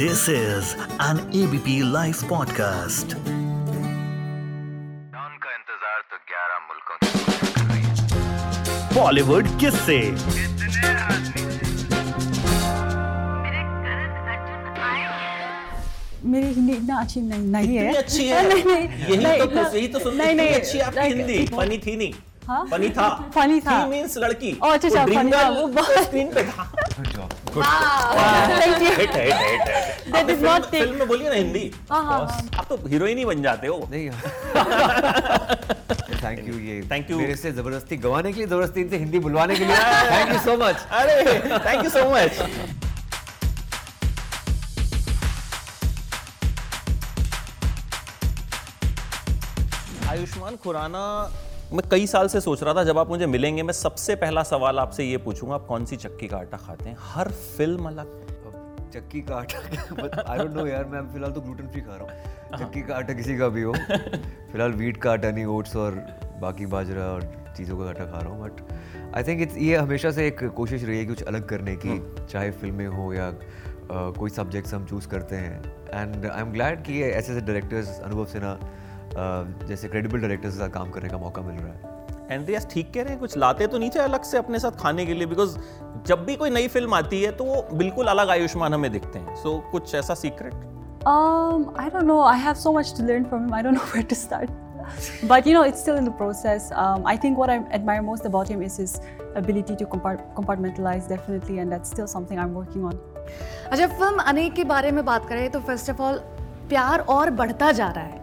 This is an ABP Life podcast. Don का इंतज़ार तो 11 मुल्कों की पुलिस कर रही है Bollywood किससे मेरी हिंदी इतना अच्छी नहीं नहीं है। अच्छी है। नहीं नहीं यही तो यही तो नहीं नहीं अच्छी आपकी हिंदी। फनी थी नहीं? फनी था। फनी था। मींस लड़की। ओ, अच्छा, अच्छा, funny था, वो बहुत- स्क्रीन पे था। Thank you hit hit hit है That आपने is not फ़िल्म में बोलिए ना हिंदी। हाँ हाँ आप तो हीरोइन ही बन जाते हो। नहीं। थैंक यू ये Thank you. मेरे से ज़बरदस्ती गवाने के लिए ज़बरदस्ती इनसे हिंदी बुलवाने के लिए। थैंक यू सो मच अरे thank you so much Ayushmann Khurrana मैं कई साल से सोच रहा था जब आप मुझे मिलेंगे मैं सबसे पहला सवाल आपसे ये पूछूँगा आप कौन सी चक्की का आटा खाते हैं? हर फ़िल्म अलग। चक्की का आटा? आई डोंट नो यार मैं फ़िलहाल तो ग्लूटेन फ्री खा रहा हूँ। चक्की का आटा किसी का भी हो। फ़िलहाल वीट का आटा नहीं ओट्स और बाकी बाजरा और चीज़ों का आटा खा रहा हूँ बट आई थिंक इट्स ये हमेशा से एक कोशिश रही है कि कुछ अलग करने की चाहे फ़िल्में हो या uh, कोई सब्जेक्ट्स हम चूज़ करते हैं। एंड आई एम ग्लैड कि ऐसे ऐसे डायरेक्टर्स अनुभव सिन्हा जैसे क्रेडिबल डायरेक्टर्स के साथ काम करने का मौका मिल रहा है एंड्रियास ठीक कह रहे हैं कुछ लाते तो नहीं थे अलग से अपने साथ खाने के लिए बिकॉज़ जब भी कोई नई फ़िल्म आती है तो वो बिल्कुल अलग आयुष्मान हमें दिखते हैं सो so, कुछ ऐसा secret Um, I don't know. I have so much to learn from him. I don't know where to start. But you know, it's still in the process. Um, I think what I admire most about him is his ability to compartmentalize, definitely, and that's still something I'm working on. अच्छा film Anek के बारे में बात करें तो first of all प्यार और बढ़ता जा रहा है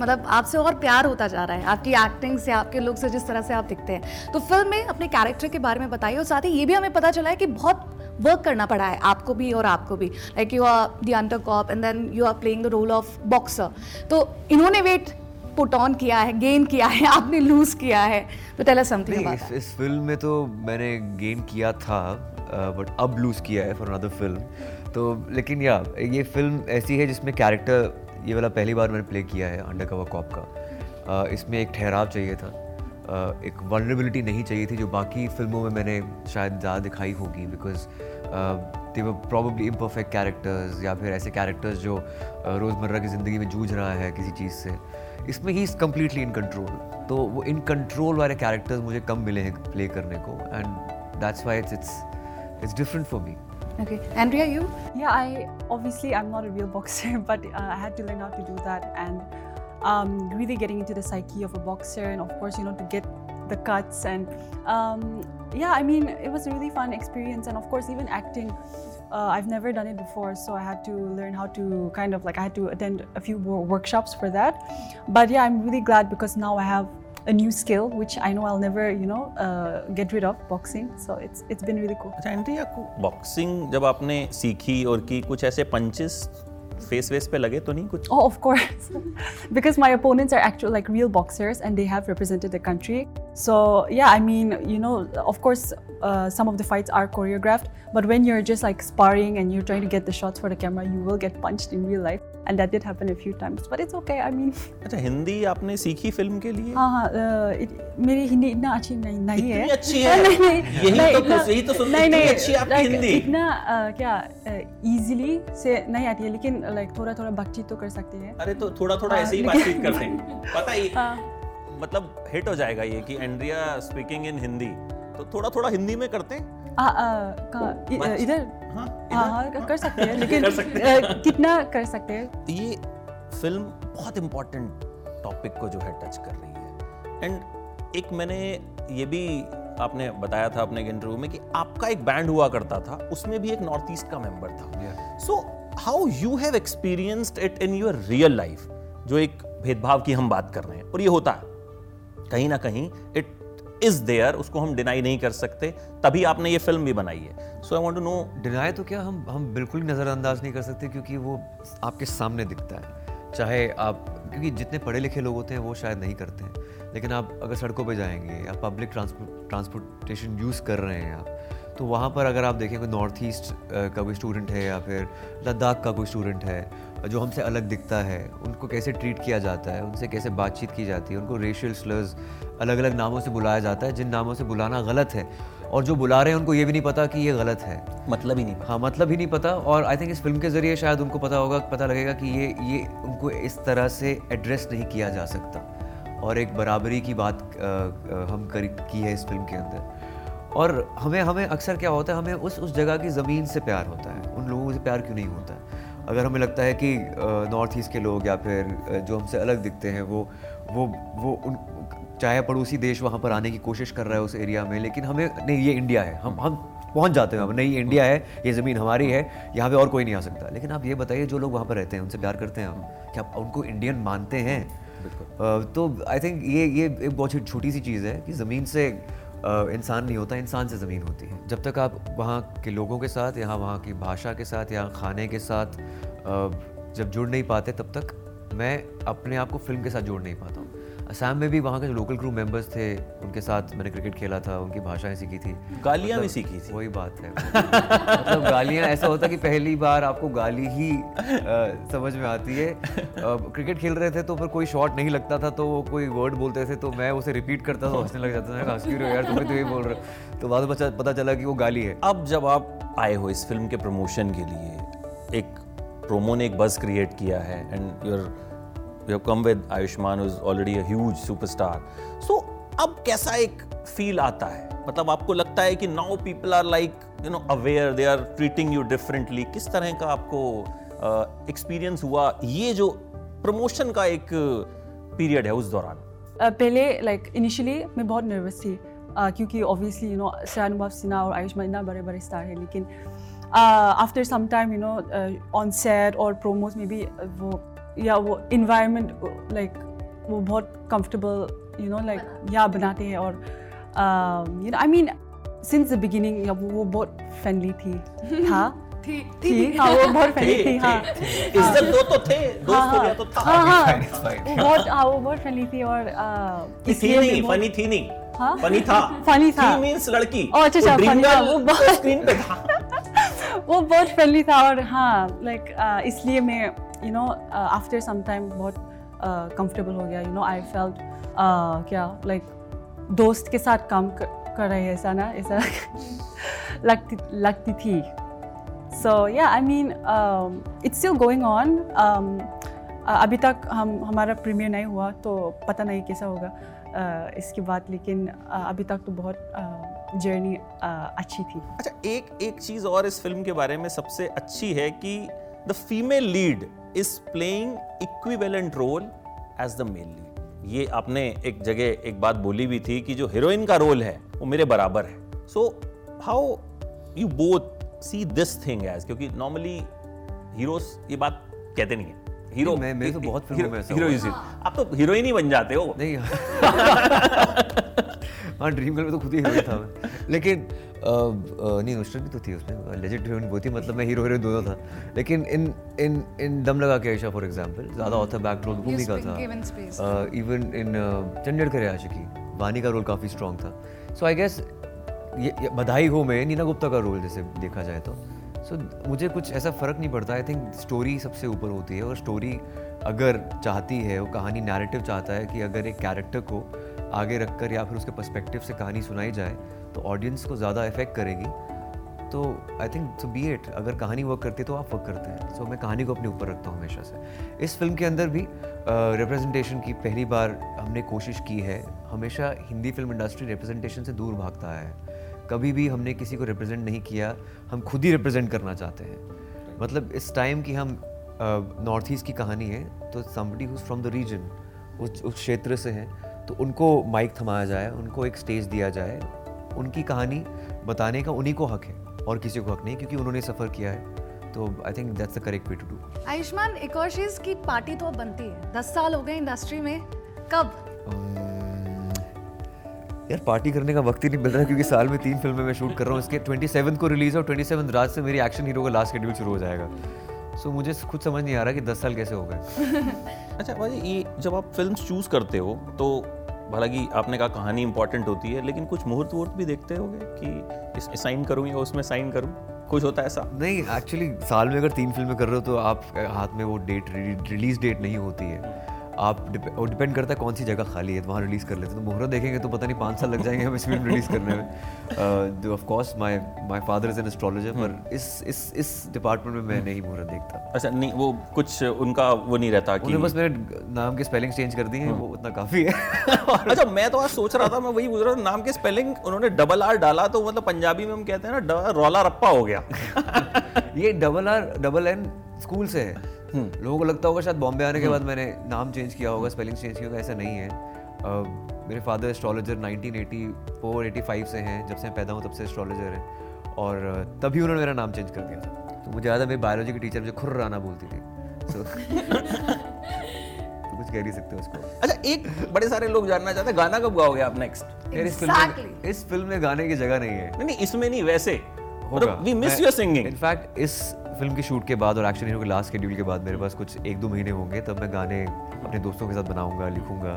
मतलब आपसे और प्यार होता जा रहा है आपकी एक्टिंग से आपके लुक से जिस तरह से आप दिखते हैं। तो फ़िल्म में अपने कैरेक्टर के बारे में बताइए और साथ ही ये भी हमें पता चला है कि बहुत वर्क करना पड़ा है आपको भी और आपको भी। Like you are the under cop and then you are playing the role of boxer तो इन्होंने वेट पुट ऑन किया है गेन किया है आपने लूज किया है। तो टेल अस समथिंग अबाउट इस, इस फ़िल्म में तो मैंने गेन किया था बट अब लूज किया है फॉर अनदर फ़िल्म तो लेकिन या ये फ़िल्म ऐसी है जिसमें कैरेक्टर ये वाला पहली बार मैंने प्ले किया है अंडर कवर कॉप का इसमें एक ठहराव चाहिए था। एक वनरेबिलिटी नहीं चाहिए थी, जो बाकी फ़िल्मों में मैंने शायद ज़्यादा दिखाई होगी because they were probably imperfect characters या फिर ऐसे कैरेक्टर्स जो रोज़मर्रा की ज़िंदगी में जूझ रहा है किसी चीज़ से। इसमें ही इज़ कम्प्लीटली इन कंट्रोल तो वो इन कंट्रोल वाले कैरेक्टर्स मुझे कम मिले हैं प्ले करने को and that's why it's it's it's different for me Okay, Andrea, you? Yeah, I obviously I'm not a real boxer, but uh, I had to learn how to do that, and um, really getting into the psyche of a boxer, and of course, you know, to get the cuts and um, yeah, I mean, it was a really fun experience, and of course, even acting. Uh, I've never done it before, so I had to learn how to kind of like I had to attend a few more workshops for that. But yeah, I'm really glad because now I have a new skill which I know I'll never, you know, uh, get rid of boxing. So it's it's been really cool. अच्छा Andrea को boxing जब आपने सीखी और की कुछ ऐसे punches face वेस पे लगे तो नहीं कुछ? ओह of course because my opponents are actual like real boxers and they have represented the country so yeah I mean you know of course some of the fights are choreographed but when you are just like sparring and you are trying to get the shots for the camera you will get punched in real life and that did happen a few times but it's okay I mean अच्छा हिंदी आपने सीखी film के लिए? हाँ हाँ मेरी हिंदी इतना अच्छी नहीं नहीं है। अच्छी है। नहीं नहीं। यही तो यही तो सुनते हैं अच्छी आपकी हिंदी। इतना क्या इजीली से नहीं आती है लेकिन लाइक थोड़ा थोड़ा बातचीत तो कर सकते हैं। अरे तो थोड़ा थोड़ा हाँ, ऐसे ही बातचीत करते हैं पता ही हाँ। मतलब हिट हो जाएगा ये कि एंड्रिया स्पीकिंग इन हिंदी तो थोड़ा थोड़ा हिंदी में करते हैं? इधर? हाँ कर सकते हैं लेकिन कर सकते कितना कर सकते हैं? ये फ़िल्म बहुत इम्पोर्टेंट टॉपिक को जो है टच कर रही है। एंड एक मैंने ये भी आपने बताया था अपने इंटरव्यू में कि आपका एक बैंड हुआ करता था उसमें भी एक नॉर्थ ईस्ट का मेंबर था। So how you have experienced it in your real life जो एक भेदभाव की हम बात कर रहे हैं, और ये होता है। कहीं ना कहीं इट इज़ देयर उसको हम डिनाई नहीं कर सकते, तभी आपने ये फ़िल्म भी बनाई है। So I want to know deny तो क्या हम हम बिल्कुल नज़रअंदाज नहीं कर सकते, क्योंकि वो आपके सामने दिखता है। चाहे आप, क्योंकि जितने पढ़े लिखे लोग होते हैं, वो शायद नहीं करते हैं। लेकिन आप अगर सड़कों पे जाएँगे, या पब्लिक ट्रांसपोर्ट ट्रांसपोर्टेशन यूज़ कर रहे हैं आप तो वहाँ पर अगर आप देखें कोई नॉर्थ ईस्ट का कोई स्टूडेंट है या फिर लद्दाख का कोई स्टूडेंट है जो हमसे अलग दिखता है उनको कैसे ट्रीट किया जाता है उनसे कैसे बातचीत की जाती है उनको रेशियल स्लर्स अलग अलग नामों से बुलाया जाता है जिन नामों से बुलाना गलत है और जो बुला रहे हैं उनको ये भी नहीं पता कि ये गलत है। मतलब ही नहीं हाँ मतलब ही नहीं पता और आई थिंक इस फ़िल्म के ज़रिए शायद उनको पता होगा पता लगेगा कि ये ये उनको इस तरह से एड्रेस नहीं किया जा सकता। और एक बराबरी की बात अ, अ, हम कर की है इस फ़िल्म के अंदर। और हमें हमें अक्सर क्या होता है हमें उस उस जगह की ज़मीन से प्यार होता है। उन लोगों से प्यार क्यों नहीं होता? है अगर हमें लगता है कि नॉर्थ ईस्ट के लोग या फिर जो हमसे अलग दिखते हैं वो वो वो उन चाहे पड़ोसी देश वहाँ पर आने की कोशिश कर रहा है उस एरिया में लेकिन हमें नहीं ये इंडिया है। हम हम पहुँच जाते हैं पर, नहीं ये इंडिया है ये ज़मीन हमारी है यहाँ पे और कोई नहीं आ सकता। लेकिन आप ये बताइए जो लोग वहाँ पर रहते हैं उनसे प्यार करते हैं हम क्या आप उनको इंडियन मानते हैं? तो आई थिंक ये ये एक बहुत ही छोटी सी चीज़ है कि ज़मीन से इंसान नहीं होता, इंसान से ज़मीन होती है। जब तक आप वहाँ के लोगों के साथ, यहाँ वहाँ की भाषा के साथ, यहाँ खाने के साथ जब जुड़ नहीं पाते, तब तक मैं अपने आप को फ़िल्म के साथ जोड़ नहीं पाता हूँ। असम में भी वहाँ के जो लोकल क्रू मेंबर्स थे उनके साथ मैंने क्रिकेट खेला था उनकी भाषाएँ सीखी थी। गालियाँ भी मतलब सीखी थी। वही बात है। मतलब गालियाँ ऐसा होता कि पहली बार आपको गाली ही अ, समझ में आती है। अ, क्रिकेट खेल रहे थे तो फिर कोई शॉट नहीं लगता था तो वो कोई वर्ड बोलते थे तो मैं उसे रिपीट करता था हंसने लग जाता था। हंस क्यों यार तुम्हें तो यही बोल रहे तो बाद में पता- पता चला कि वो गाली है। अब जब आप आए हो इस फ़िल्म के प्रमोशन के लिए एक प्रोमो ने एक बज क्रिएट किया है and your you have come with Ayushmann is already a huge superstar so अब कैसा एक फील आता है? मतलब आपको लगता है कि now people are like you know aware they are treating you differently किस तरह का आपको एक्सपीरियंस uh, हुआ? ये जो प्रमोशन का एक पीरियड है उस दौरान। Uh, पहले लाइक इनिशियली मैं बहुत नर्वस थी uh, क्योंकि obviously you know Anubhav Sinha और आयुष्मान इतना बड़े बड़े स्टार है लेकिन after some time you know on set और प्रोमोज में भी वो या वो इन्वायरमेंट लाइक वो बहुत कम्फर्टेबल यू नो लाइक या बनाते हैं और you know I mean since the beginning yeah वो बहुत फ्रेंडली थी। था थी? थी। हाँ वो बहुत फ्रेंडली थी हाँ। इज़्ज़त दो तो थे दोस्त हो। गया तो था। हाँ हाँ। It's fine. वो बहुत हाँ वो बहुत फ्रेंडली थी और uh, इसलिए नहीं फनी थी नहीं हाँ? फनी था Funny था। मींस लड़की ओ, अच्छा, अच्छा, funny था, वो बहुत- स्क्रीन पे था वो बहुत फ्रेंडली था और हाँ लाइक इसलिए मैं you know after some time बहुत कंफर्टेबल हो गया यू नो आई फेल्ट क्या लाइक दोस्त के साथ काम कर, रहे हैं ऐसा ना ऐसा लगती लगती थी। So yeah I mean it's still going on अभी तक हम हमारा प्रीमियर नहीं हुआ तो पता नहीं कैसा होगा uh, इसके बाद लेकिन uh, अभी तक तो बहुत जर्नी अच्छी थी। अच्छा एक एक चीज़ और इस फ़िल्म के बारे में सबसे अच्छी है कि the female lead is playing equivalent role as the male lead ये आपने एक जगह एक बात बोली भी थी कि जो हीरोइन का रोल है वो मेरे बराबर है। So how you both see this thing as क्योंकि नॉर्मली हीरोज ये बात कहते नहीं है। हीरो मैं- मैं तो बहुत फ़िल्मों में हीरो आप तो हीरोइन ही बन जाते हो। नहीं। हाँ ड्रीम गर्ल में तो खुद ही हीरो था लेकिन नहीं नुसरत भी तो थी उसमें लेजेंड हीरोइन वो थी मतलब मैं हीरो हीरोइन दोनों था। लेकिन इन इन in Dum Laga Ke Haisha for example ज़्यादा author back role been given था इवन इन चंडीगढ़ करे आशिकी वानी का रोल काफ़ी स्ट्रॉन्ग था। सो आई गेस ये, ये बधाई हो में नीना गुप्ता का रोल जैसे देखा जाए तो। सो मुझे कुछ ऐसा फ़र्क नहीं पड़ता। आई थिंक स्टोरी सबसे ऊपर होती है और स्टोरी अगर चाहती है वो कहानी नैरेटिव चाहता है कि अगर एक कैरेक्टर को आगे रखकर या फिर उसके पर्सपेक्टिव से कहानी सुनाई जाए तो ऑडियंस को ज़्यादा इफ़ेक्ट करेगी। तो I think so be it अगर कहानी वर्क करती है तो आप वर्क करते हैं। सो so, मैं कहानी को अपने ऊपर रखता हूँ हमेशा से। इस फ़िल्म के अंदर भी रिप्रेजेंटेशन uh, की पहली बार हमने कोशिश की है। हमेशा हिंदी फ़िल्म इंडस्ट्री रिप्रेजेंटेशन से दूर भागता है। कभी भी हमने किसी को रिप्रेजेंट नहीं किया हम खुद ही रिप्रेजेंट करना चाहते हैं। मतलब इस टाइम की हम नॉर्थ uh, ईस्ट की कहानी है तो somebody who's from the region उस उस क्षेत्र से हैं। तो उनको माइक थमाया जाए उनको एक स्टेज दिया जाए उनकी कहानी बताने का उन्हीं को हक है और किसी को हक नहीं क्योंकि उन्होंने सफ़र किया है। तो I think that's the correct way to do Ayushmann एक और चीज़ की पार्टी तो अब बनती है। दस साल हो गए इंडस्ट्री में। कब? यार पार्टी करने का वक्त ही नहीं मिल रहा क्योंकि साल में तीन फ़िल्में मैं शूट कर रहा हूँ। इसके ट्वेंटी को रिलीज़ और ट्वेंटी रात से मेरी एक्शन हीरो का लास्ट शेड्यूल शुरू हो जाएगा। सो so, मुझे खुद समझ नहीं आ रहा कि दस साल कैसे हो गए। अच्छा भाई ये जब आप फ़िल्म चूज़ करते हो तो हालाँकि आपने कहा कहानी इंपॉर्टेंट होती है, लेकिन कुछ मुहूर्त वहूर्त भी देखते होगे कि इसमें साइन करूँ या उसमें साइन करूँ? कुछ होता है ऐसा? नहीं एक्चुअली साल में अगर तीन फ़िल्में कर रहे हो तो आप हाथ में वो डेट रिलीज़ डेट नहीं होती है। आप डिप- वो डिपेंड करता है कौन सी जगह खाली है तो वहाँ रिलीज़ कर लेते हैं। तो मुहूर्त देखेंगे तो पता नहीं पाँच साल लग जाएँगे हमें फ़िल्म रिलीज़ करने में। तो of course my my father is an astrologer पर इस इस इस डिपार्टमेंट में मैं नहीं मुहूर्त देखता। अच्छा नहीं वो कुछ उनका वो नहीं रहता कि बस मेरे नाम के स्पेलिंग चेंज कर दी है वो उतना काफ़ी है। अच्छा मैं तो आज सोच रहा था मैं वही पूछ रहा था नाम के स्पेलिंग उन्होंने डबल आर डाला तो मतलब पंजाबी में हम कहते हैं ना रौला रप्पा हो गया। ये double R double N school से है। लोगों को लगता होगा शायद बॉम्बे आने के बाद मैंने नाम चेंज किया होगा स्पेलिंग चेंज किया होगा ऐसा नहीं है। अ, मेरे फादर एस्ट्रोलॉजर 1984 85 से हैं जब से मैं पैदा हूँ तब से एस्ट्रोलॉजर हैं। और तभी उन्होंने मेरा नाम चेंज कर दिया था। तो मुझे याद है मेरी बायोलॉजी की टीचर मुझे खुर्राना बोलती थी। so, तो कुछ कह नहीं सकते उसको। अच्छा एक बड़े सारे लोग जानना चाहते हैं गाना कब गाओगे आप नेक्स्ट इस फ़िल्म में इस फ़िल्म में गाने की जगह नहीं है। नहीं नहीं इसमें नहीं वैसे। होगा। We miss your singing in fact इस फ़िल्म के शूट के बाद और एक्शन हीरो के लास्ट शेड्यूल के बाद मेरे पास कुछ एक दो महीने होंगे तब मैं गाने अपने दोस्तों के साथ बनाऊँगा लिखूँगा।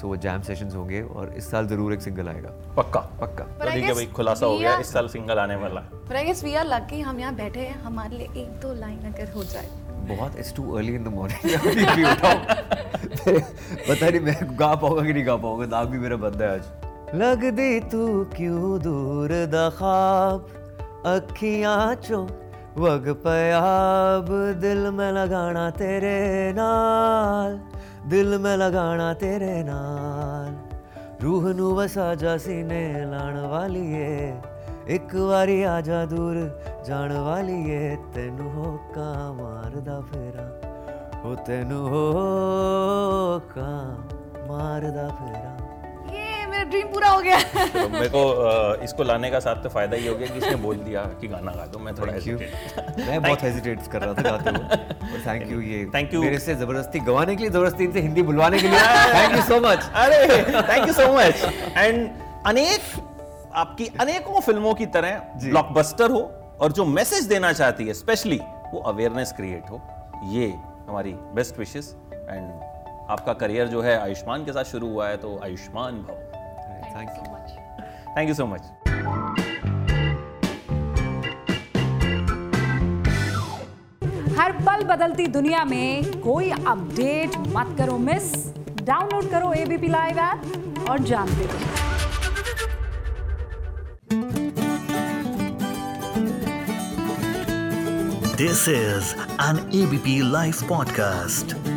सो वो जैम सेशंस होंगे और इस साल ज़रूर एक सिंगल आएगा। पक्का? पक्का। तो ठीक है भाई खुलासा हो गया इस साल सिंगल आने वाला। But I guess we are lucky हम यहाँ बैठे हैं हमारे लिए एक दो लाइन अगर हो जाए। बहुत it's too early in the morning अभी भी उठाओ। पता नहीं मैं गा पाऊँगा कि नहीं गा पाऊँगा नाक भी मेरा बंद है आज। लग दी तू क्यों दूर दा ख्वाब? अखियाँ चो ਵਗ ਪਿਆ ਦਿਲ ਮੈਂ ਲਗਾਣਾ ਤੇਰੇ ਨਾਲ, ਦਿਲ ਮੈਂ ਲਗਾਣਾ ਤੇਰੇ ਨਾਲ। ਰੂਹ ਨੂੰ ਵਸਾ ਜਾ ਸੀਨੇ ਲਾਣ ਵਾਲੀਏ, ਇੱਕ ਵਾਰੀ ਆ ਜਾ ਦੂਰ ਜਾਣ ਵਾਲੀਏ, ਤੈਨੂੰ ਹੋਕਾ ਮਾਰਦਾ ਫੇਰਾ। ਹੋ ਤੈਨੂੰ ਹੋਕਾ ਮਾਰਦਾ ਫੇਰਾ। ड्रीम पूरा हो गया। तो मेरे को इसको लाने का साथ तो फ़ायदा ये हो गया कि इसने बोल दिया कि गाना गा दो मैं थोड़ा थैंक यू मैं बहुत हेजिटेट कर रहा था गाते हुए। थैंक यू ये Thank you. मेरे से ज़बरदस्ती गवाने के लिए ज़बरदस्ती इनसे हिंदी बुलवाने के लिए। थैंक यू सो मच अरे thank you so much and Anek आपकी अनेकों फ़िल्मों की तरह ब्लॉकबस्टर हो और जो मैसेज देना चाहती है स्पेशली वो अवेयरनेस क्रिएट हो। ये हमारी बेस्ट विशेस एंड आपका करियर जो है आयुष्मान के साथ शुरू हुआ है तो आयुष्मान भव। Thank you thank you so much हर पल बदलती दुनिया में कोई अपडेट मत करो मिस डाउनलोड करो एबीपी लाइव ऐप और जानते रहो। This is an ABP live podcast.